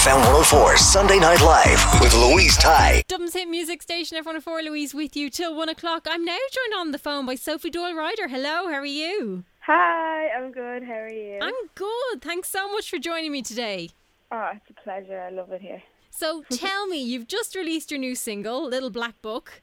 FM 104 Sunday Night Live with Louise Ty. Dublin's hit music station F104 Louise with you till one o'clock. I'm now joined on the phone by Sophie Doyle Ryder. Hello, how are you? Hi, I'm good. How are you? I'm good. Thanks so much for joining me today. Oh, it's a pleasure. I love it here. So tell me, you've just released your new single, Little Black Book.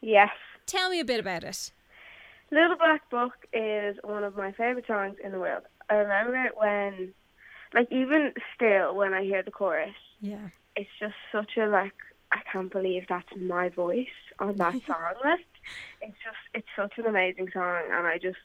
Yes. Tell me a bit about it. Little Black Book is one of my favourite songs in the world. I remember it when, like, even still, when I hear the chorus, Yeah. it's just such a, like, I can't believe that's my voice on that song list. It's just, it's such an amazing song, and I just,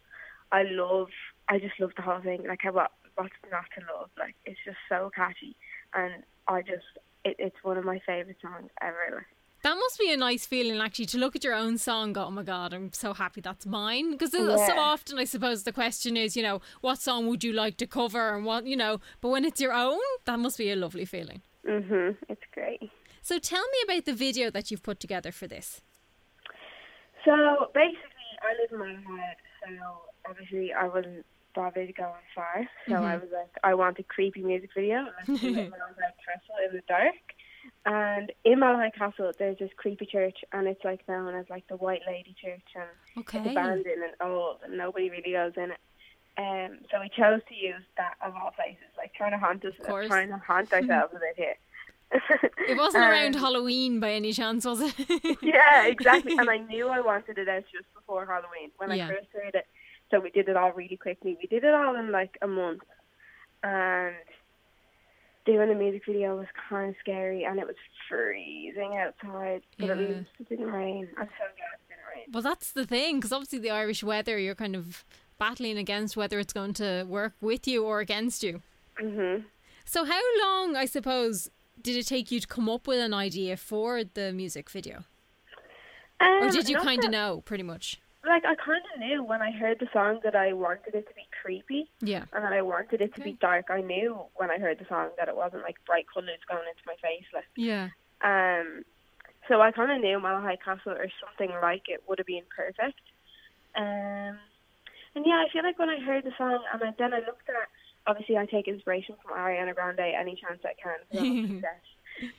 I love, I just love the whole thing. Like, I, what, what's not to love? Like, it's just so catchy, and I just, it, it's one of my favourite songs ever. Like, That must be a nice feeling actually to look at your own song go, oh my God, I'm so happy that's mine. Because so often I suppose the question is, you know, what song would you like to cover and what, you know, but when it's your own, that must be a lovely feeling. mhm, it's great. So tell me about the video that you've put together for this. So basically, I live in my head, so obviously I wasn't bothered going far. So I was like, I want a creepy music video. And I filmed it in Malahide Castle in the dark. And in Malahide Castle, there's this creepy church, and it's like known as like the White Lady Church, and it's abandoned and old, and nobody really goes in it. Um, so we chose to use that of all places, like trying to haunt us, trying to haunt ourselves a bit here. It wasn't around Um, Halloween by any chance, was it? yeah, exactly. And I knew I wanted it out just before Halloween when Yeah. I first heard it. So we did it all really quickly. We did it all in like a month, and doing a music video was kind of scary, and it was freezing outside. But Yeah. least it didn't rain. I'm so glad it didn't rain. well, that's the thing, because obviously the Irish weather, you're kind of battling against whether it's going to work with you or against you. Mhm. So, how long, I suppose, did it take you to come up with an idea for the music video? Or Um, did you kind of know pretty much? Like I kind of knew when I heard the song that I wanted it to be creepy. Yeah. and that I wanted it to be dark. I knew when I heard the song that it wasn't like bright colours going into my face. Like, Yeah. um, so I kind of knew Malahide Castle or something like it would have been perfect. Um, and yeah, I feel like when I heard the song and I, then I looked at, obviously I take inspiration from Ariana Grande any chance I can.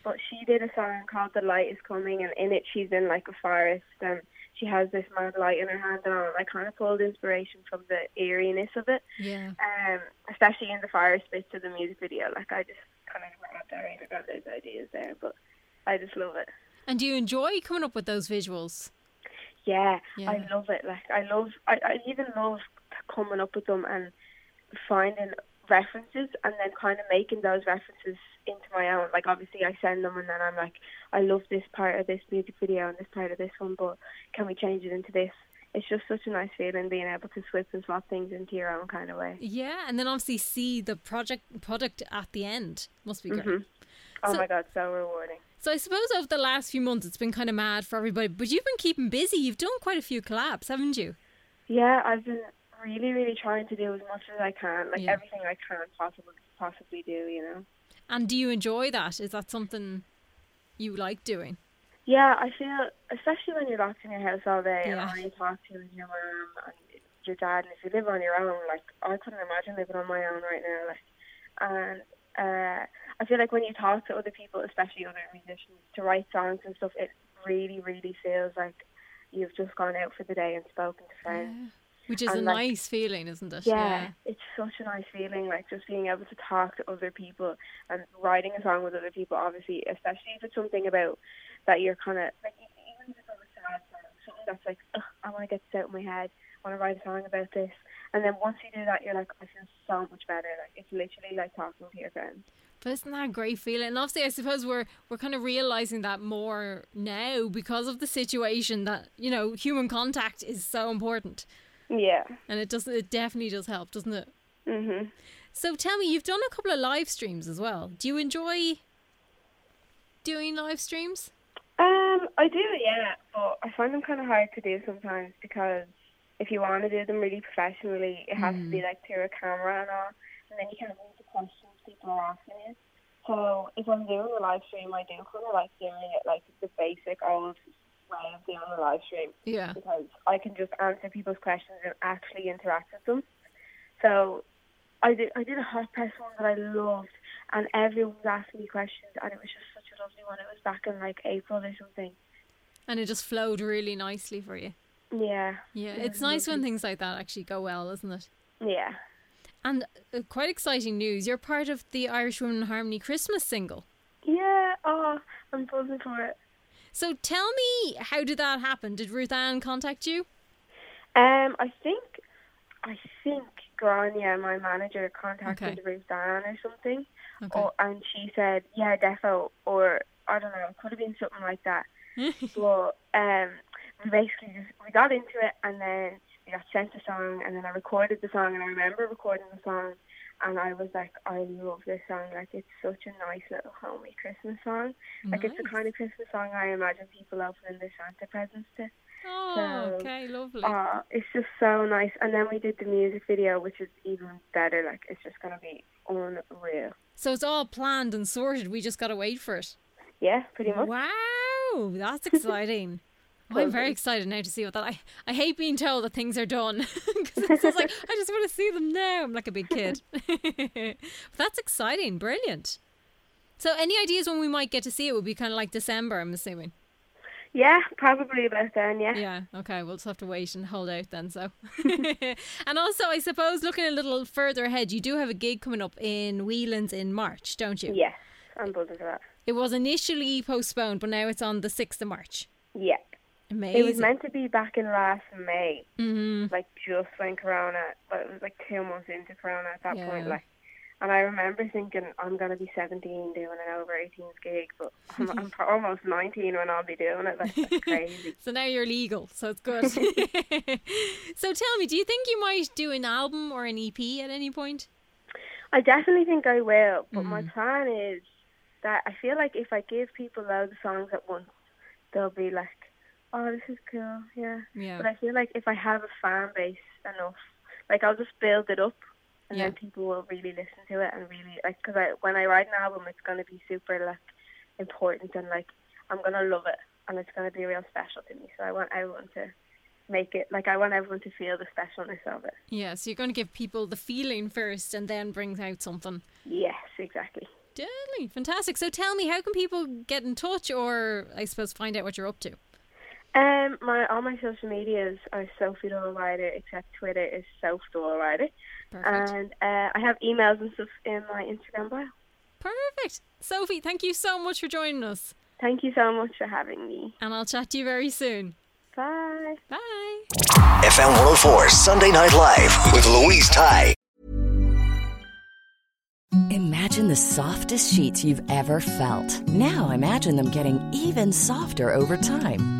But she did a song called "The Light Is Coming," and in it she's in like a forest and she has this mad light in her hand, and. I kind of pulled inspiration from the eeriness of it Yeah. um, especially in the fire space of the music video. Like I just kind of grabbed Ariana Grande's ideas there, but I just love it. And do you enjoy coming up with those visuals? Yeah, Yeah. I love it. Like I love, I, I even love coming up with them and finding references and then kind of making those references into my own. Like obviously I send them and then I'm like, I love this part of this music video and this part of this one, but can we change it into this? It's just such a nice feeling being able to swip and swap things into your own kind of way. Yeah, and then obviously see the project product at the end. Must be great. Mm-hmm. Oh So- my god, so rewarding. So I suppose over the last few months it's been kind of mad for everybody, but you've been keeping busy. You've done quite a few collabs, haven't you? Yeah, I've been really, really trying to do as much as I can, like Yeah. everything I can possibly possibly do. You know. And do you enjoy that? Is that something you like doing? Yeah, I feel, especially when you're locked in your house all day and all you talk to is your mum and your dad, and if you live on your own, like I couldn't imagine living on my own right now. Like, and uh, I feel like when you talk to other people, especially other musicians, to write songs and stuff, it really, really feels like you've just gone out for the day and spoken to friends. Which is and, a like, nice feeling, isn't it? yeah, it's such a nice feeling, like just being able to talk to other people and writing a song with other people. Obviously, especially if it's something about that you're kind of like even if it's a sad song, something that's like Ugh, I want to get this out of my head. I want to write a song about this. And then once you do that, you're like, I feel so much better. Like it's literally like talking to your friends. But isn't that a great feeling? And obviously, I suppose we're we're kind of realizing that more now because of the situation that you know human contact is so important, Yeah. and it does it definitely does help, doesn't it? Mhm. So tell me, you've done a couple of live streams as well. Do you enjoy doing live streams? Um, I do, yeah, but I find them kind of hard to do sometimes because if you want to do them really professionally, it has to be like through a camera and all, and then you can't read the questions people are asking you. So if I'm doing a live stream, I do kind of like doing it like the basic old way of doing a live stream Yeah. because I can just answer people's questions and actually interact with them. So I did I did a hot press one that I loved, and everyone was asking me questions, and it was just such a lovely one. It was back in like April or something. And it just flowed really nicely for you. Yeah. Yeah, it it's nice when things like that actually go well, isn't it? Yeah. And uh, quite exciting news. You're part of the Irish Women in Harmony Christmas single. Yeah. Oh, I'm buzzing for it. So tell me, how did that happen? Did Ruth-Anne contact you? Um, I think, I think Grania, my manager, contacted Okay. Ruth-Anne or something, Okay. or, and she said, "Yeah, defo," or I don't know, it could have been something like that. but um, we basically just we got into it, and then we got sent the song, and then I recorded the song, and I remember recording the song, and I was like, I love this song. Like it's such a nice little homey Christmas song. Like it's the kind of Christmas song I imagine people opening their Santa presents to. Oh, So, okay, lovely. Uh, it's just so nice. And then we did the music video, which is even better. Like it's just gonna be unreal. so it's all planned and sorted. We just got to wait for it. Yeah, pretty much. Wow, that's exciting. I'm very excited now to see what that. I, I hate being told that things are done because it's just like I just want to see them now. I'm like a big kid. but that's exciting, brilliant. So, any ideas when we might get to see it? Would be kind of like December, I'm assuming. Yeah, probably about then. Yeah. Yeah. Okay. We'll just have to wait and hold out then. So, and also, I suppose looking a little further ahead, you do have a gig coming up in Whelan's in March, don't you? Yes, I'm buzzing for that. It was initially postponed, but now it's on the sixth of March. Yeah. Amazing. It was meant to be back in last May, Mhm. like just when Corona, but it was like two months into Corona at that Yeah. point. Like, and I remember thinking I'm gonna be 17 doing an over 18s gig, but I'm, I'm almost 19 when I'll be doing it. Like that's crazy. So now you're legal, so it's good. so tell me, do you think you might do an album or an EP at any point? I definitely think I will, but my Mm. plan is that I feel like if I give people loads of songs at once, they'll be like, "Oh, this is cool, yeah." Yeah. But I feel like if I have a fan base enough, like I'll just build it up, and Yeah. then people will really listen to it and really like. Because I, when I write an album, it's gonna be super like important and like I'm gonna love it, and it's gonna be real special to me. So I want everyone to make it like I want everyone to feel the specialness of it. Yeah, so you're going to give people the feeling first and then bring out something. Yes, exactly. Deadly, fantastic. So tell me, how can people get in touch or, I suppose, find out what you're up to? Um, my all my social medias are Sophie Doyle Ryder, except Twitter is Soph Doyle Ryder, Perfect. and uh, I have emails and stuff in my Instagram bio. Perfect. Sophie, thank you so much for joining us. Thank you so much for having me. And I'll chat to you very soon. Bye. Bye. FM 104 Sunday Night Live with Louise Ty. Imagine the softest sheets you've ever felt. Now imagine them getting even softer over time.